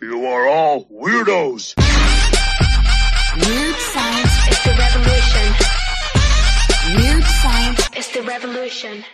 You are all weirdos. Weird science is the revolution. Weird science is the revolution.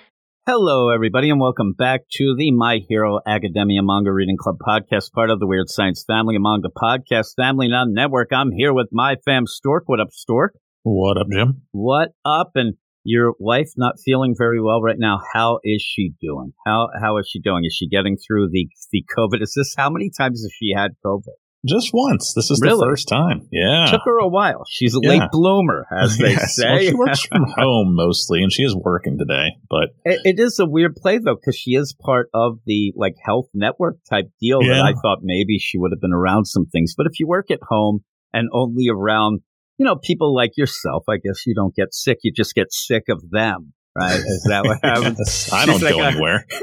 Hello, everybody, and welcome back to the My Hero Academia Manga Reading Club podcast, part of the Weird Science Family, a manga podcast family, not network. I'm here with my fam Stork. What up, Stork? What up, Jim? What up? And your wife not feeling very well right now. How is she doing? How how is she doing? Is she getting through the the COVID? Is this how many times has she had COVID? Just once. This is Really? the first time. Yeah. Took her a while. She's a Yeah. late bloomer, as they Yes. say. Well, she works from home mostly, and she is working today. But It, it is a weird play though, because she is part of the like health network type deal that I thought maybe she would have been around some things. But if you work at home and only around, you know, people like yourself, I guess you don't get sick. You just get sick of them, right? Is that what happens? I don't like go anywhere.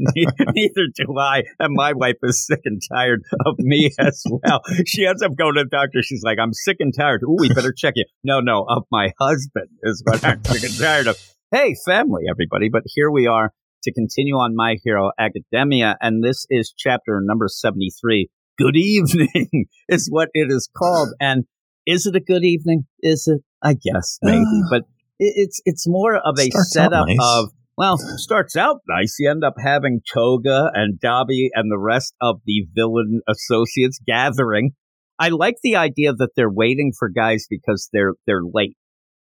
Neither do I. And my wife is sick and tired of me as well. She ends up going to the doctor. She's like, I'm sick and tired. Ooh, we better check you. No, no, of my husband is what I'm sick and tired of. Hey, family, everybody. But here we are to continue on My Hero Academia. And this is chapter number 73. Good evening is what it is called. And is it a good evening? Is it? I guess maybe, Uh, but it, it's it's more of a setup nice. of well, starts out nice. You end up having Toga and Dabi and the rest of the villain associates gathering. I like the idea that they're waiting for guys because they're they're late.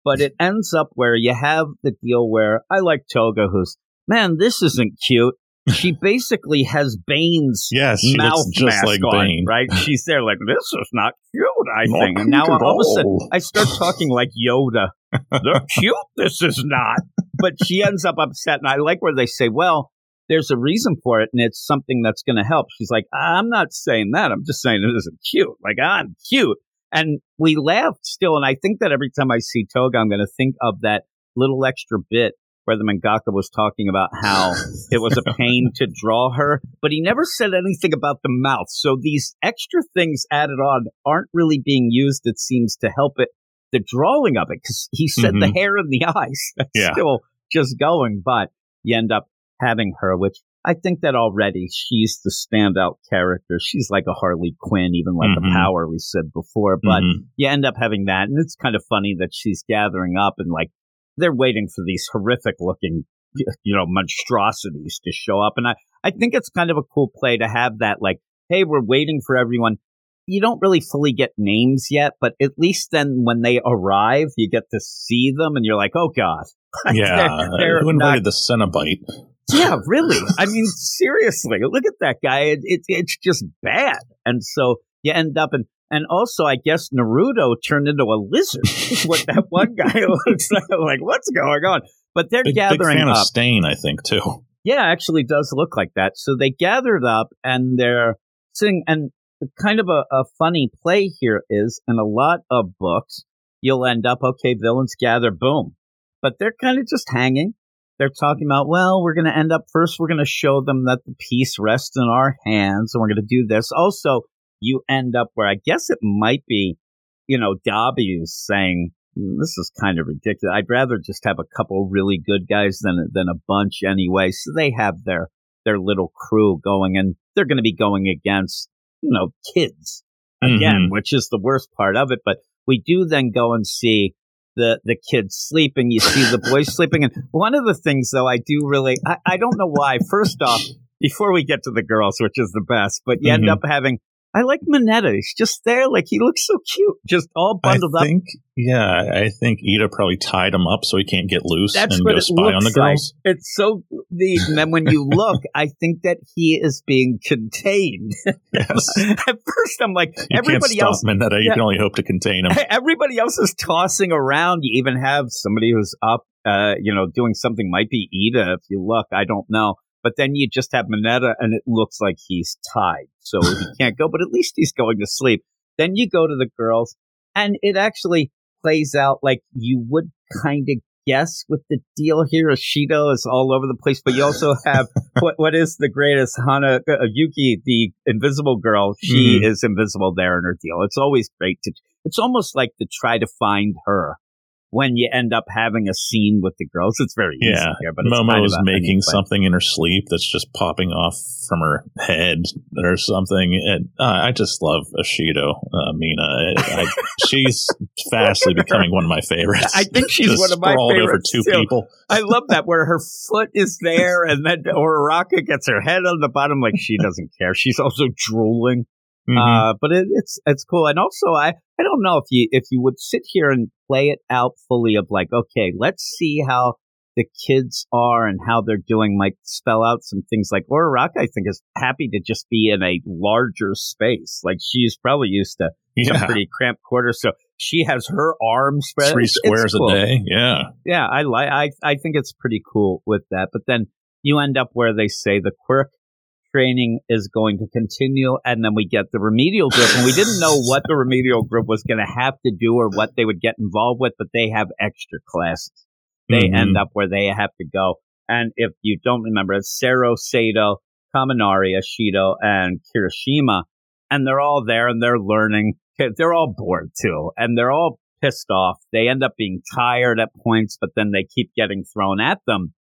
But it ends up where you have the deal where I like Toga who's man, this isn't cute. She basically has Bane's Yes, she mouth mask like on, Bane. right? She's there like this is not cute. I Not think, and now at all of a sudden. I start talking like Yoda. They're cute. This is not. But she ends up upset, and I like where they say, "Well, there's a reason for it, and it's something that's going to help." She's like, "I'm not saying that. I'm just saying it isn't cute. Like I'm cute." And we laughed still, and I think that every time I see Toga, I'm going to think of that little extra bit where the mangaka was talking about how it was a pain to draw her, but he never said anything about the mouth. So these extra things added on aren't really being used, it seems, to help it, the drawing of it, because he said the Mhm. hair and the eyes. That's Yeah. still just going, but you end up having her, which I think that already she's the standout character. She's like a Harley Quinn, even like Mhm. a power we said before, but Mhm. you end up having that. And it's kind of funny that she's gathering up and like they're waiting for these horrific looking, you know, monstrosities to show up. And I, I think it's kind of a cool play to have that like, hey, we're waiting for everyone. You don't really fully get names yet, but at least then when they arrive, you get to see them and you're like, oh God. yeah. They're- they're Who not- invited the Cenobite? yeah, really. I mean, seriously, look at that guy. It, it, it's just bad. And so you end up in, and also, I guess Naruto turned into a lizard. what that one guy looks like. Like, what's going on? But they're Big, big gathering fan up. of Stain, I think, too. Yeah, actually does look like that. So they gathered up and they're sitting and kind of a, a funny play here is in a lot of books, you'll end up, okay, villains gather, boom. But they're kind of just hanging. They're talking about, well, we're going to end up first, we're going to show them that the peace rests in our hands and we're going to do this. Also, you end up where I guess it might be, you know, Dabi is saying, "Mm, this is kind of ridiculous. I'd rather just have a couple really good guys than than a bunch anyway. So they have their their little crew going, and they're going to be going against you know kids again, Mhm. which is the worst part of it. But we do then go and see the the kids sleeping. You see the boys sleeping, and one of the things though I do really I, I don't know why. First off, before we get to the girls, which is the best, but you end Mhm. up having. I like Mineta. He's just there, like he looks so cute, just all bundled up. I up. think, yeah, I think Ida probably tied him up so he can't get loose That's and go spy on the looks like. girls. It's so. And then when you look, I think that he is being contained. Yes. At first, I'm like, You everybody else Mineta. You Yeah. can only hope to contain him. everybody else is tossing around. You even have somebody who's up, uh, you know, doing something. Might be Ida if you look. I don't know. But then you just have Mineta, and it looks like he's tied, so he can't go. But at least he's going to sleep. Then you go to the girls, and it actually plays out like you would kind of guess with the deal here. Ashido is all over the place, but you also have what what is the greatest Hana uh, Yuki, the invisible girl. She is invisible there in her deal. It's always great to. It's almost like to try to find her when you end up having a scene with the girls. It's very easy Yeah, here, but it's Momo kind is of a- making something in her sleep that's just popping off from her head or something. And uh, I just love Ashido, uh, Mina. I, I, she's fastly becoming one of my favorites. I think she's Just one of my favorites, over two too. people. I love that where her foot is there and then Uraraka gets her head on the bottom like she doesn't care. She's also drooling. Mhm. Uh, but it, it's it's cool. And also, I I don't know if you if you would sit here and play it out fully of like, okay, let's see how the kids are and how they're doing. Might spell out some things like Uraraka. I think is happy to just be in a larger space. Like she's probably used to some pretty cramped quarters, so she has her arms spread. three squares cool a day. Yeah, yeah, I like. I I think it's pretty cool with that. But then you end up where they say the quirk training is going to continue, and then we get the remedial group, and we didn't know what the remedial group was going to have to do or what they would get involved with, but they have extra classes. They Mhm. end up where they have to go, and if you don't remember, it's Sero, Sato, Kaminari, Ashido, and Kirishima, and they're all there and they're learning. They're all bored too, and they're all pissed off. They end up being tired at points, but then they keep getting thrown at them.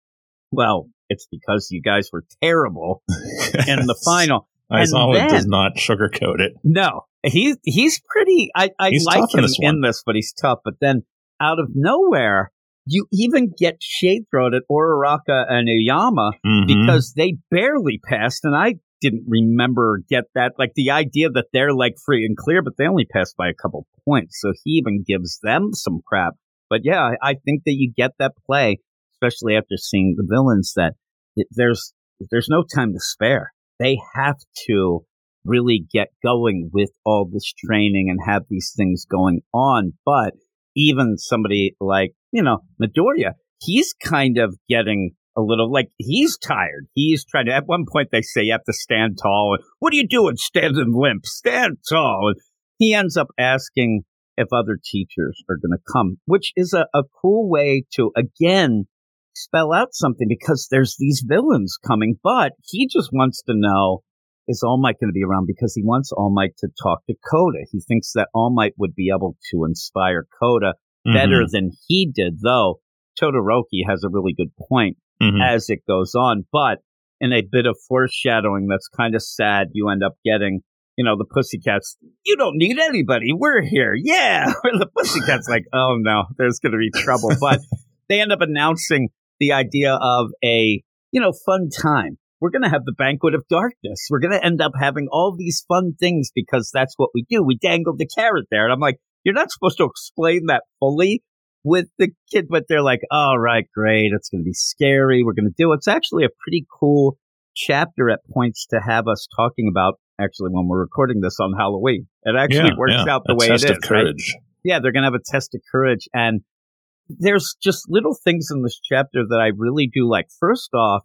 Well, it's because you guys were terrible in the final. Aizawa then- does not sugarcoat it. No, he's he's pretty. I, I He's like tough in him this in this, but he's tough. But then out of nowhere, you even get shade thrown at Uraraka and Aoyama Mhm. because they barely passed, and I didn't remember get that like the idea that they're like free and clear, but they only passed by a couple points. So he even gives them some crap. But yeah, I think that you get that play, especially after seeing the villains, that there's there's no time to spare. They have to really get going with all this training and have these things going on. But even somebody like, you know, Midoriya, he's kind of getting a little like he's tired. He's trying to, at one point, they say you have to stand tall. And, what are you doing standing limp? Stand tall. And he ends up asking if other teachers are going to come, which is a, a cool way to, again, spell out something because there's these villains coming, but he just wants to know is All Might going to be around because he wants All Might to talk to Coda. He thinks that All Might would be able to inspire Coda better Mhm. than he did, though Todoroki has a really good point Mhm. as it goes on. But in a bit of foreshadowing that's kind of sad, you end up getting, you know, the Pussycats. You don't need anybody. We're here. Yeah. The Pussycats like, oh no, there's going to be trouble. But they end up announcing the idea of a, you know, fun time. We're going to have the banquet of darkness. We're going to end up having all these fun things because that's what we do. We dangled the carrot there. And I'm like, you're not supposed to explain that fully with the kid, but they're like, all right, great. It's going to be scary. We're going to do it. It's actually a pretty cool chapter at points to have us talking about actually when we're recording this on Halloween. It actually Yeah, works yeah. out the A way test it of is. right? yeah, they're going to have a test of courage. And there's just little things in this chapter that I really do like. First off,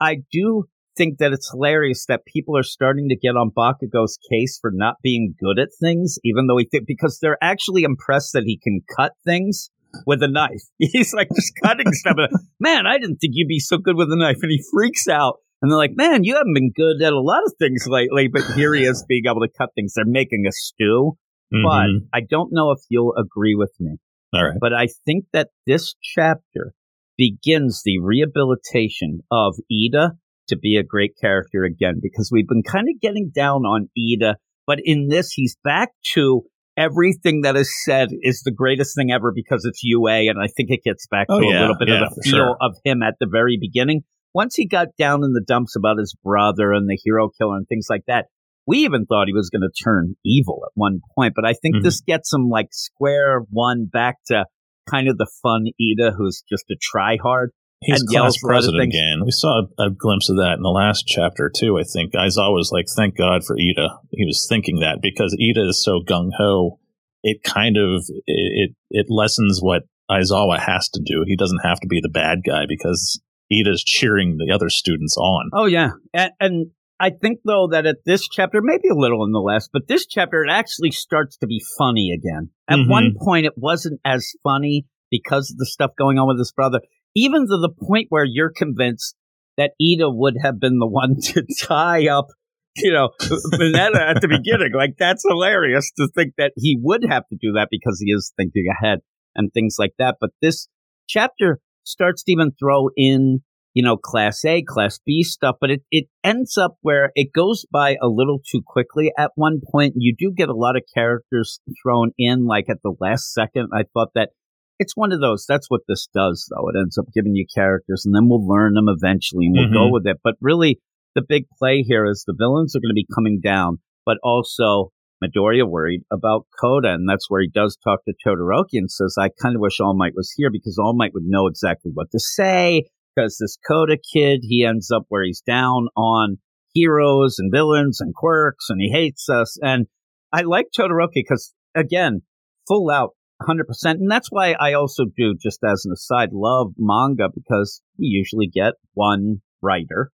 I do think that it's hilarious that people are starting to get on Bakugo's case for not being good at things, even though he think because they're actually impressed that he can cut things with a knife. He's like just cutting stuff. Man, I didn't think you'd be so good with a knife. And he freaks out. And they're like, man, you haven't been good at a lot of things lately, but here he is being able to cut things. They're making a stew. But Mhm. I don't know if you'll agree with me all right. but I think that this chapter begins the rehabilitation of Ida to be a great character again because we've been kind of getting down on Ida, but in this, he's back to everything that is said is the greatest thing ever because it's UA, and I think it gets back oh, to Oh, a little bit yeah, of the feel sure. of him at the very beginning. Once he got down in the dumps about his brother and the hero killer and things like that, we even thought he was going to turn evil at one point, but I think Mhm. this gets him like square one back to kind of the fun Ida who's just a try hard. He's class president again. We saw a, a glimpse of that in the last chapter too. I think Aizawa was like, "Thank God for Ida." He was thinking that because Ida is so gung ho, it kind of it, it it lessens what Aizawa has to do. He doesn't have to be the bad guy because Ida's cheering the other students on. Oh yeah, and, and I think though that at this chapter, maybe a little in the last, but this chapter it actually starts to be funny again. At Mhm. one point, it wasn't as funny because of the stuff going on with his brother, even to the point where you're convinced that Ida would have been the one to tie up. You know, Mineta at the beginning. Like, that's hilarious to think that he would have to do that because he is thinking ahead. and things like that. But this chapter starts to even throw in, you know, class A, class B stuff, but it, it ends up where it goes by a little too quickly at one point. You do get a lot of characters thrown in, like at the last second. I thought that it's one of those. That's what this does, though. It ends up giving you characters, and then we'll learn them eventually, and we'll Mhm. go with it. But really, the big play here is the villains are going to be coming down, but also Midoriya worried about Koda, and that's where he does talk to Todoroki and says, "I kind of wish All Might was here because All Might would know exactly what to say." Because this Koda kid, he ends up where he's down on heroes and villains and quirks, and he hates us. And I like Todoroki because, again, full out 100%. And that's why I also do, just as an aside, love manga because you usually get one writer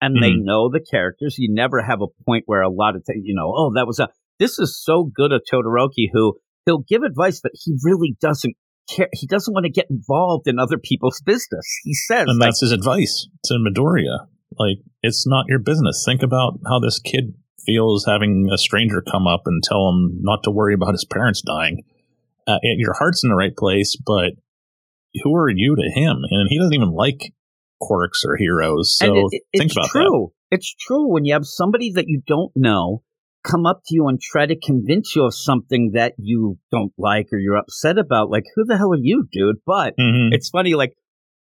and they Mhm. know the characters. You never have a point where a lot of, t- you know, oh, that was a, this is so good at Todoroki who he'll give advice, but he really doesn't care. He doesn't want to get involved in other people's business. He says, and like, that's his advice to Midoriya. Like, it's not your business. Think about how this kid feels having a stranger come up and tell him not to worry about his parents dying. Uh, your heart's in the right place, but who are you to him? And he doesn't even like quirks or heroes. So it- it- think it's about true. It's true when you have somebody that you don't know come up to you and try to convince you of something that you don't like or you're upset about. Like, who the hell are you, dude? But. Mhm. it's funny, like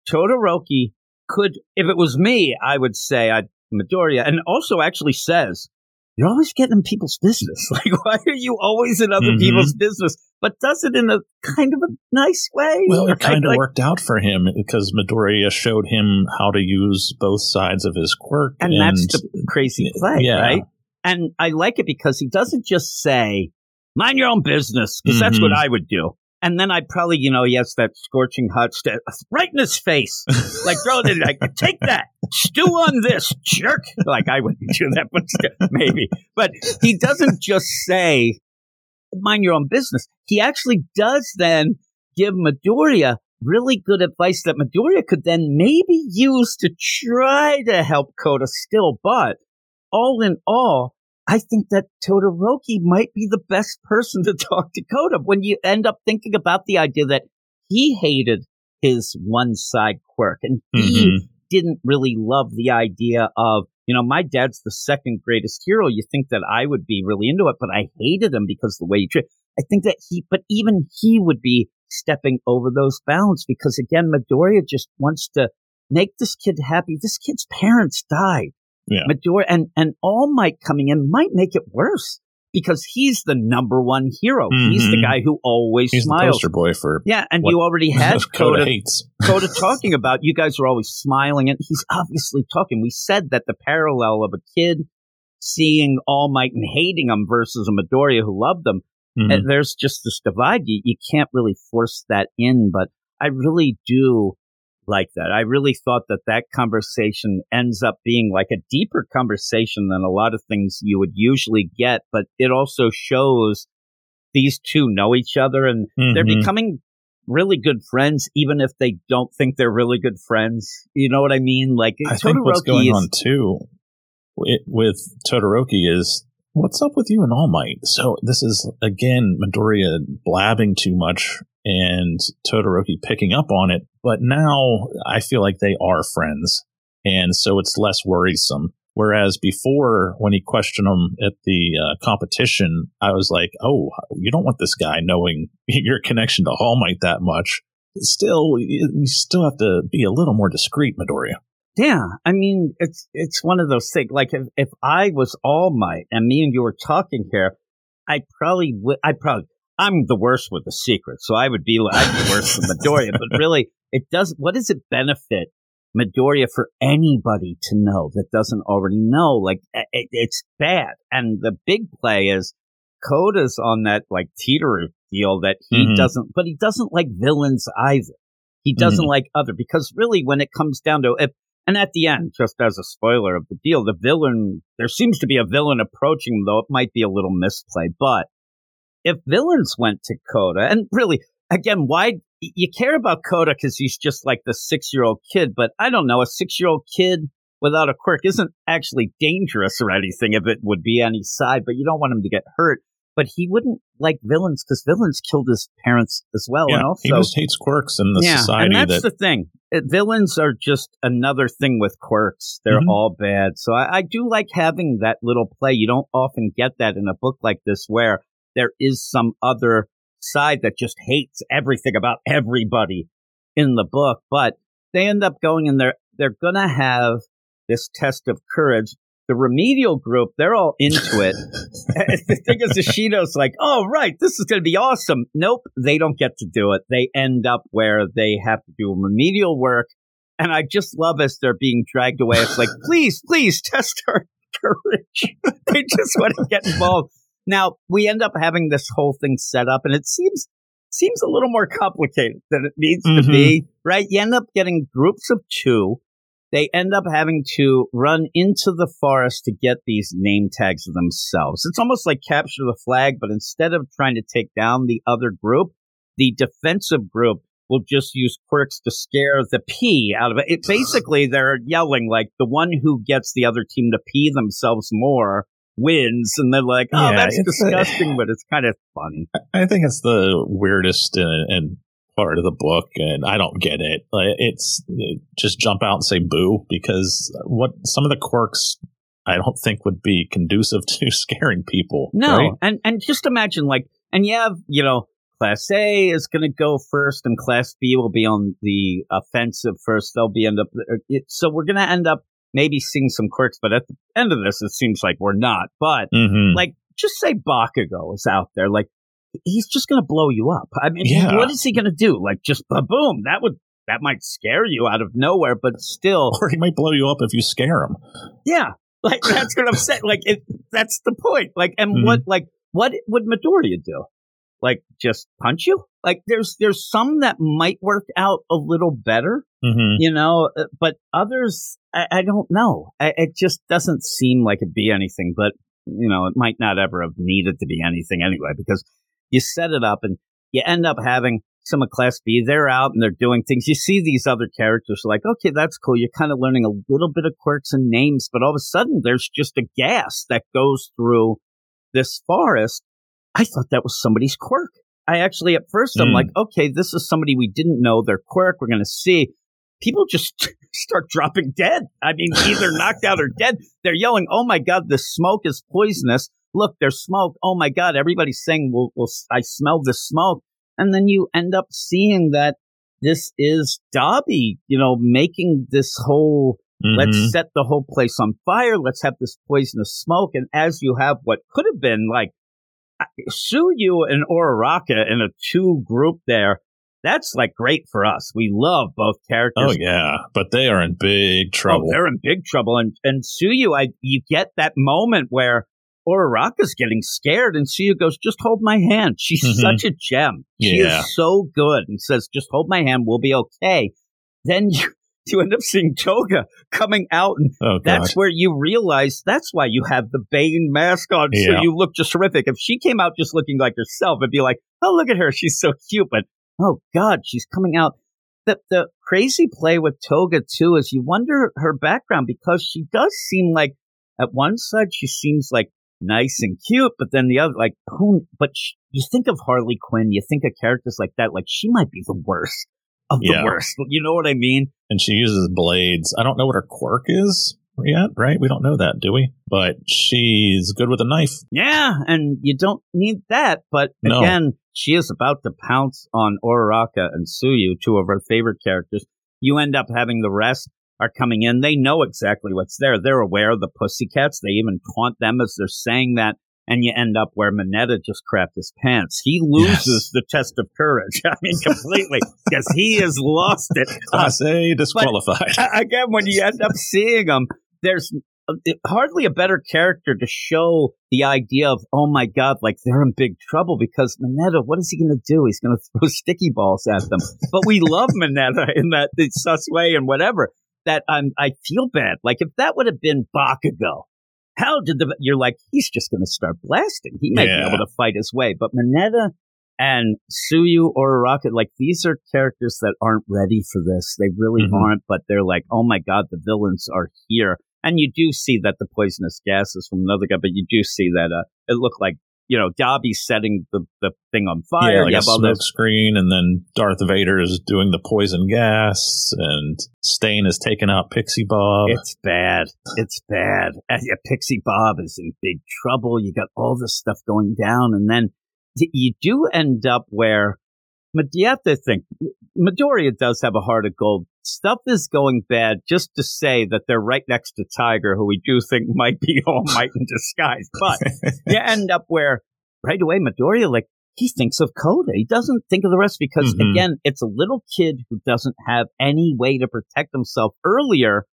Todoroki could, if it was me, I would say I'd Midoriya, and also actually says, "You're always getting in people's business. Like, why are you always in other Mhm. people's business?" But does it in a kind of a nice way. Well, it right? kind of Like, worked out for him because Midoriya showed him how to use both sides of his quirk. and that's the crazy play, yeah. right? And I like it because he doesn't just say, "Mind your own business," because that's Mhm. what I would do. And then I probably, you know, has that scorching hot st- right in his face, like throw it in, like take that, stew on this, jerk. Like I wouldn't do that, but maybe. But he doesn't just say, "Mind your own business." He actually does then give Midoriya really good advice that Midoriya could then maybe use to try to help Koda still. But all in all, I think that Todoroki might be the best person to talk to Koda when you end up thinking about the idea that he hated his one side quirk and he Mhm. didn't really love the idea of, you know, my dad's the second greatest hero. You think that I would be really into it, but I hated him because the way he treated. I think that he, but even he would be stepping over those bounds because again, Midoriya just wants to make this kid happy. This kid's parents died. Yeah. And, and All Might coming in might make it worse because he's the number one hero. He's the Mhm. guy who always He's the smiles. poster boy for Yeah, and you already had Coda. Coda talking about you guys are always smiling and he's obviously talking. We said that the parallel of a kid seeing All Might and hating him versus a Midoriya who loved them, Mhm. and there's just this divide. You, you can't really force that in, but I really do like that. I really thought that that conversation ends up being like a deeper conversation than a lot of things you would usually get, but it also shows these two know each other and they're Mhm. becoming really good friends, even if they don't think they're really good friends. You know what I mean? Like I think what's going is- on too wi- with Todoroki is what's up with you and All Might. So this is again Midoriya blabbing too much and Todoroki picking up on it. But now I feel like they are friends, and so it's less worrisome. Whereas before, when he questioned him at the uh, competition, I was like, "Oh, you don't want this guy knowing your connection to All Might that much." Still, you still have to be a little more discreet, Midoriya. Yeah, I mean, it's it's one of those things. Like if, if I was All Might and me and you were talking here, I probably would. I probably I'm the worst with the secret, so I would be like I'd be worse than Midoriya. But really, it does. What does it benefit Midoriya for anybody to know that doesn't already know? Like it, it's bad. And the big play is Koda's on that like teeter deal that he Mhm. doesn't, but he doesn't like villains either. He doesn't Mhm. like other because really, when it comes down to if and at the end, just as a spoiler of the deal, the villain, there seems to be a villain approaching though it might be a little misplay. But if villains went to Coda, and really, again, why you care about Coda because he's just like the six year old kid, but I don't know, a six year old kid without a quirk isn't actually dangerous or anything if it would be any side, but you don't want him to get hurt. but he wouldn't like villains because villains killed his parents as well. yeah, and also, he just hates quirks in the yeah, society and that's that the thing. Uh, villains are just another thing with quirks. They're Mhm. all bad. So I, I do like having that little play. You don't often get that in a book like this where there is some other side that just hates everything about everybody in the book. But they end up going and they're they're gonna have this test of courage. The remedial group, they're all into it. the thing is, Ishino's like, oh, right, this is going to be awesome. Nope, they don't get to do it. They end up where they have to do remedial work. And I just love as they're being dragged away. It's like, please, please test our courage. they just want to get involved. Now, we end up having this whole thing set up, and it seems seems a little more complicated than it needs to Mhm. be, right? You end up getting groups of two they end up having to run into the forest to get these name tags themselves. It's almost like capture the flag, but instead of trying to take down the other group, the defensive group will just use quirks to scare the pee out of it. it basically, they're yelling like the one who gets the other team to pee themselves more wins, and they're like, "Oh, Yeah, that's uh, disgusting," but it's kind of funny. I think it's the weirdest and, and part of the book, and I don't get it. It's it, just jump out and say boo because what some of the quirks I don't think would be conducive to scaring people. No, right? and and just imagine like, and you have you know, Class A is going to go first, and Class B will be on the offensive first. They'll be end up. uh, It, so we're going to end up maybe seeing some quirks, but at the end of this, it seems like we're not. But Mhm. like, just say Bakugo is out there, like he's just going to blow you up. I mean, Yeah. what is he going to do? Like, just ba boom? That would that might scare you out of nowhere, but still, or he might blow you up if you scare him. yeah, like that's what I'm saying. Like it, that's the point. Like, and Mhm. what, like, what would Midoriya do? Like, just punch you? Like, there's there's some that might work out a little better, Mm-hmm. you know, uh, but others, I, I don't know. I, it just doesn't seem like it'd be anything. But you know, it might not ever have needed to be anything anyway, because you set it up and you end up having some of Class B. They're out and they're doing things. You see these other characters like, okay, that's cool. You're kind of learning a little bit of quirks and names, but all of a sudden there's just a gas that goes through this forest. I thought that was somebody's quirk. I actually, at first, I'm Hmm. like, okay, this is somebody we didn't know their quirk. We're going to see. People just start dropping dead. I mean, either knocked out or dead. They're yelling, "Oh my god, the smoke is poisonous! Look, there's smoke! Oh my god!" Everybody's saying, "Well, well I smell the smoke," and then you end up seeing that this is Dabi, you know, making this whole Mm-hmm. let's set the whole place on fire. Let's have this poisonous smoke. And as you have what could have been like Tsuyu and Uraraka in a two group there, that's like great for us. We love both characters. Oh yeah, but they are in big trouble. Oh, they're in big trouble. And and Tsuyu, I you get that moment where Uraraka's getting scared, and Tsuyu goes, "Just hold my hand." She's Mhm. such a gem. She Yeah. is so good, and says, "Just hold my hand. We'll be okay." Then you you end up seeing Toga coming out, and oh that's where you realize that's why you have the Bane mask on, so you look just terrific. If she came out just looking like herself, it'd be like, "Oh, look at her, she's so cute." But oh god, she's coming out. The the crazy play with Toga too is you wonder her background because she does seem like at one side she seems like nice and cute, but then the other like who? But sh- you think of Harley Quinn, you think of characters like that, like she might be the worst of the worst. You know what I mean? and she uses blades. I don't know what her quirk is yet, right? We don't know that, do we? But she's good with a knife. Yeah, and you don't need that, but No. again, she is about to pounce on Uraraka and Tsuyu, two of her favorite characters. You end up having the rest are coming in. They know exactly what's there. They're aware of the pussycats. They even taunt them as they're saying that. And you end up where Mineta just crapped his pants. He loses Yes. the test of courage. I mean, completely, because he has lost it. Uh, Class A disqualified. again, when you end up seeing him, there's uh, hardly a better character to show the idea of, oh my God, like they're in big trouble because Mineta, what is he going to do? He's going to throw sticky balls at them. but we love Mineta in that sus way and whatever. That I'm, I feel bad. Like if that would have been Bakugo, how did the, you're like, he's just going to start blasting. He might Yeah. be able to fight his way. But Mineta and Tsuyu or Rocket, like these are characters that aren't ready for this. They really Mhm. aren't, but they're like, oh my god, the villains are here. And you do see that the poisonous gas is from another guy, but you do see that uh, it looked like you know, Dabi's setting the, the thing on fire. yeah, like a smoke screen, and then Darth Vader is doing the poison gas, and Stain is taking out Pixie Bob. It's bad. It's bad. Pixie Bob is in big trouble. You got all this stuff going down, and then you do end up where. But you have to think Midoriya does have a heart of gold. Stuff is going bad just to say that they're right next to Tiger, who we do think might be All Might in disguise. But you end up where right away Midoriya, like, he thinks of Coda. He doesn't think of the rest because, Mhm. again, it's a little kid who doesn't have any way to protect himself. Earlier,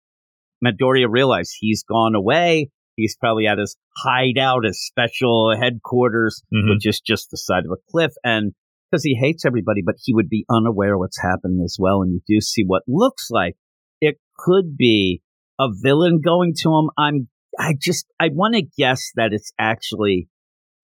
Midoriya realized he's gone away. He's probably at his hideout, his special headquarters, Mhm. which is just the side of a cliff. And because he hates everybody, but he would be unaware what's happening as well. And you do see what looks like it could be a villain going to him. I'm, I just, I want to guess that it's actually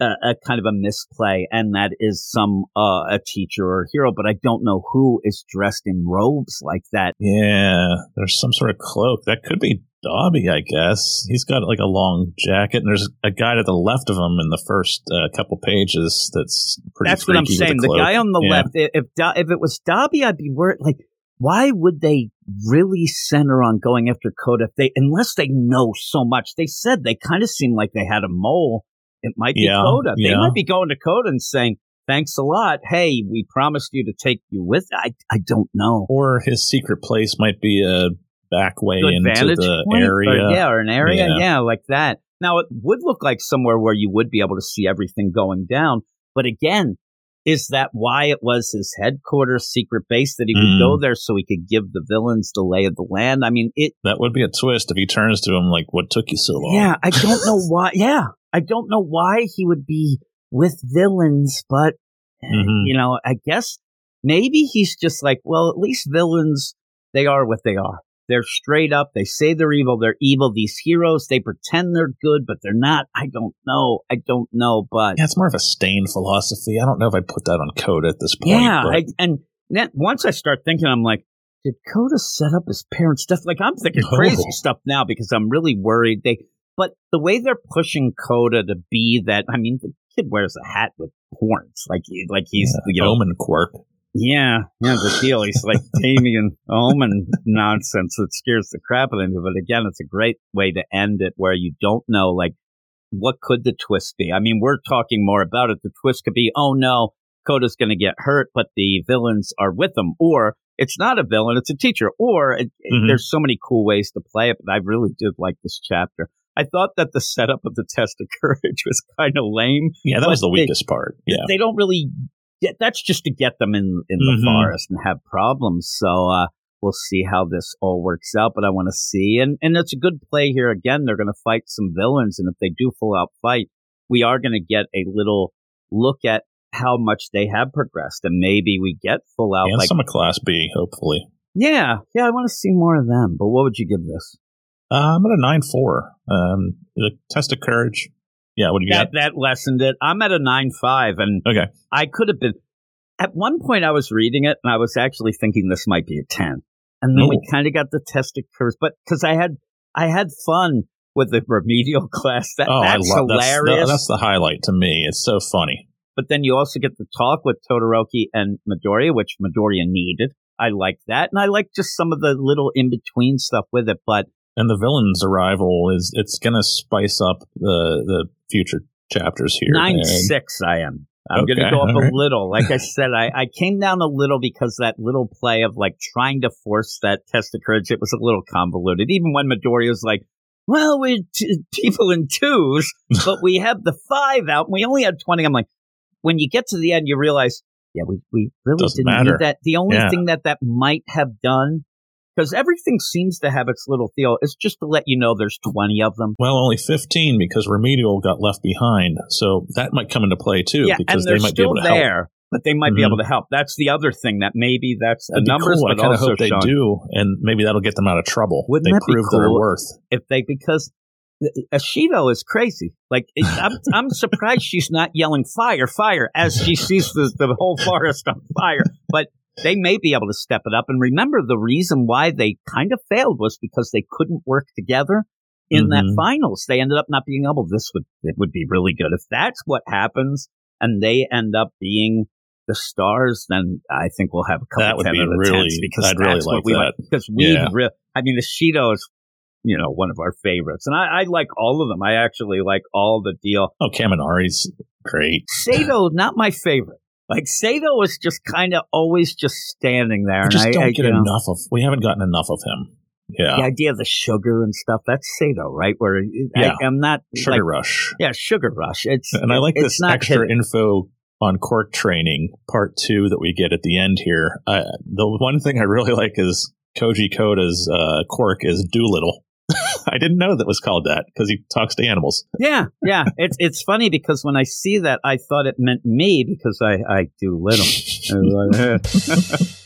a, a kind of a misplay and that is some, uh, a teacher or a hero, but I don't know who is dressed in robes like that. Yeah, there's some sort of cloak. That could be Dabi, I guess. He's got like a long jacket, and there's a guy to the left of him in the first uh, couple pages that's pretty That's what I'm freaky with a saying. The cloak. guy on the Yeah. left, if Do- if it was Dabi, I'd be worried. Like, why would they really center on going after Coda if they, unless they know so much? They said they kind of seem like they had a mole. It might be Yeah, Coda. They yeah. might be going to Coda and saying, "Thanks a lot. Hey, we promised you to take you with." I I don't know. Or his secret place might be a back way Good into the point, or- area. yeah, or an area, Yeah. yeah. like that. Now it would look like somewhere where you would be able to see everything going down. But again, is that why it was his headquarters, secret base that he would Mm. go there so he could give the villains the lay of the land? I mean, it. That would be a twist if he turns to him like, "What took you so long?" Yeah, I don't know why. Yeah, I don't know why he would be with villains, but Mhm. you know, I guess maybe he's just like, well, at least villains, they are what they are. They're straight up. They say they're evil. They're evil. These heroes, they pretend they're good, but they're not. I don't know. I don't know, but Yeah, it's more of a stain philosophy. I don't know if I'd put that on Coda at this point. yeah. but- I, and then once I start thinking, I'm like, did Coda set up his parents' stuff? Like I'm thinking crazy stuff now because I'm really worried. They, but the way they're pushing Coda to be that, I mean, the kid wears a hat with horns, like he, like he's yeah, you Omen quirk. Yeah, yeah, the deal. He's like Damien Omen nonsense that scares the crap out of you. But again, it's a great way to end it where you don't know, like, what could the twist be? I mean, we're talking more about it. The twist could be, oh no, Coda's going to get hurt, but the villains are with him. Or it's not a villain, it's a teacher. Or it, Mhm. there's so many cool ways to play it, but I really did like this chapter. I thought that the setup of the test of courage was kind of lame Yeah, that was the they- weakest part. Yeah. they don't really get that's just to get them in in the Mhm. forest and have problems so uh we'll see how this all works out but i want to see and and it's a good play here again they're going to fight some villains and if they do full out fight we are going to get a little look at how much they have progressed and maybe we get full out and like some of Class B, hopefully. yeah yeah i want to see more of them but what would you give this Uh, I'm at a 9 4. Um, the test of courage. Yeah, what do you that that lessened it i'm at a 9-5 and? Okay. I could have been. At one point, I was reading it and I was actually thinking this might be a ten, and then we kind of got the test of courage, But because I had I had fun with the remedial class, that oh, that's I love that's the, hilarious. that's the highlight to me. It's so funny. but then you also get to talk with Todoroki and Midoriya, which Midoriya needed. I like that, and I like just some of the little in between stuff with it. But And the villain's arrival is it's going to spice up the the future chapters here. nine And- six, I am. I'm going to go up all a little. Like I said, I, I came down a little because that little play of like trying to force that test of courage, it was a little convoluted. Even when Midoriya was like, well, we're t- people in twos, but we have the five out and we only had 20. I'm like, when you get to the end, you realize, yeah, we, we really Doesn't didn't matter. need that. The only Yeah. thing that that might have done, because everything seems to have its little deal, is just to let you know there's 20 of them. Well, only 15 because Remedial got left behind. So that might come into play too yeah, because they might be able to help. there, but they might be Mhm. able to help. That's the other thing that maybe that's the That'd be numbers, cool. I but kind of also hope they Sean, do, and maybe that'll get them out of trouble. Wouldn't they that be prove their cool? worth. if they because Ashido is crazy. Like I'm, I'm surprised she's not yelling fire, fire as she sees the, the whole forest on fire. But they may be able to step it up. And remember, the reason why they kind of failed was because they couldn't work together. in that Mhm. finals. They ended up not being able. This would it would be really good if that's what happens, and they end up being the stars. Then I think we'll have a couple That would 10 be really- 10s because I'd really that's what like we that. want. Because we, Yeah. re- I mean, the Shido is you know one of our favorites, and I, I like all of them. I actually like all the deal. Oh, Kaminari's great. Sato, not my favorite. Like Sato was just kind of always just standing there. We just I, don't I, get you know, enough of. We haven't gotten enough of him. Yeah, the idea of the sugar and stuff. That's Sato, right? Where Yeah. I, am not Sugar like, Rush. yeah, sugar rush. It's And I like this extra hidden. info on Quirk training, part two, that we get at the end here. Uh, the one thing I really like is Koji Koda's uh, Quirk is Doolittle. I didn't know that was called that because he talks to animals. Yeah, yeah. It's it's funny because when I see that, I thought it meant me because I I do little. Eh.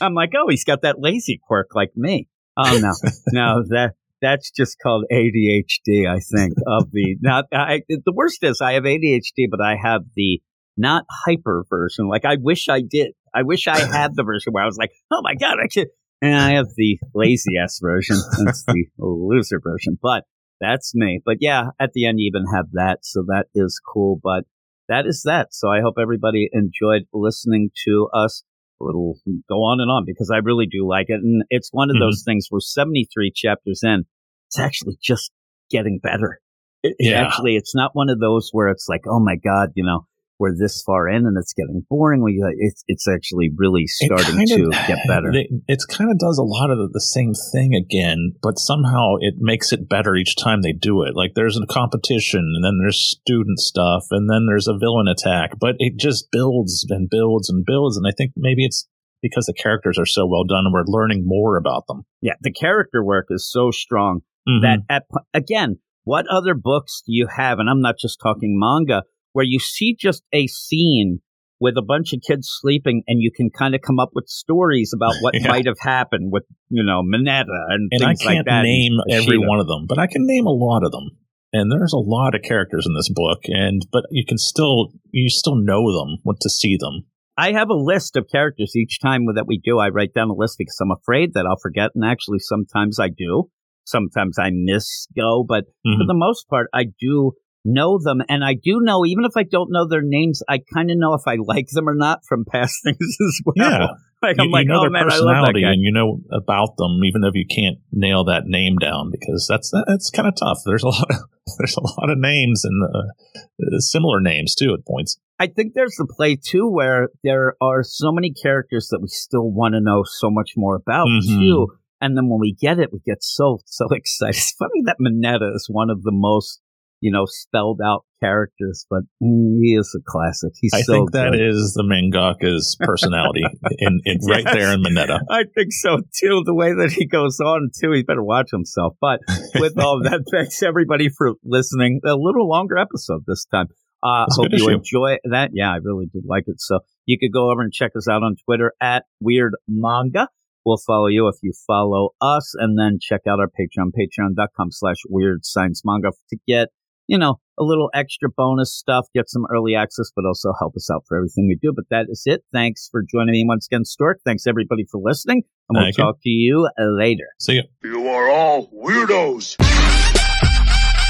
I'm like, oh, he's got that lazy quirk like me. Oh no, no, that that's just called ADHD. I think of the not. I, the worst is I have ADHD, but I have the not hyper version. Like I wish I did. I wish I had the version where I was like, oh my god, I should. And I have the lazy ass version. That's the loser version. But that's me. But yeah, at the end, you even have that. So that is cool. But that is that. So I hope everybody enjoyed listening to us. It'll go on and on because I really do like it. And it's one of Mhm. those things where 73 chapters in, it's actually just getting better. It Yeah. Actually, it's not one of those where it's like, oh my God, you know, we're this far in and it's getting boring. We, it's, it's actually really starting to of- get better. It, kind of does a lot of the, the same thing again, but somehow it makes it better each time they do it. Like there's a competition, and then there's student stuff, and then there's a villain attack, but it just builds and builds and builds. And I think maybe it's because the characters are so well done, and we're learning more about them. yeah, the character work is so strong. Mhm. that at, again, what other books do you have? And I'm not just talking manga, where you see just a scene with a bunch of kids sleeping, and you can kind of come up with stories about what Yeah. might have happened with you know Mineta and, and I can't like that. name every one of them, but I can name a lot of them. And there's a lot of characters in this book, and but you can still you still know them when to see them. I have a list of characters each time that we do. I write down a list because I'm afraid that I'll forget, and actually sometimes I do. Sometimes I miss go, but for Mhm. the most part, I do know them, and I do know even if I don't know their names, I kind of know if I like them or not from past things as well. Yeah. like you, I'm like, you know oh their man, I love that personality and you know about them, even if you can't nail that name down, because that's that's kind of tough. There's a lot of there's a lot of names and uh, similar names too at points. I think there's the play too where there are so many characters that we still want to know so much more about Mhm. too. And then when we get it, we get so so excited. It's funny that Mineta is one of the most you know spelled out characters, but he is a classic. He's I so think that good. is the mangaka's personality in, in right there in Mineta. I think so too. The way that he goes on too, he better watch himself. But with all that, thanks everybody for listening. A little longer episode this time. Uh, It's hope you issue. enjoy that. Yeah, I really did like it. So you could go over and check us out on Twitter at Weird Manga. We'll follow you if you follow us, and then check out our Patreon, patreon.com slash Weird Science Manga to get you know a little extra bonus stuff, get some early access, but also help us out for everything we do. But that is it. Thanks for joining me once again, Stork. Thanks everybody for listening, and we'll Thank you. talk to you later. See ya. You are all weirdos.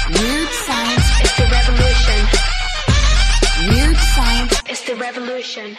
Weird science, It's the revolution. weird science. It's the revolution.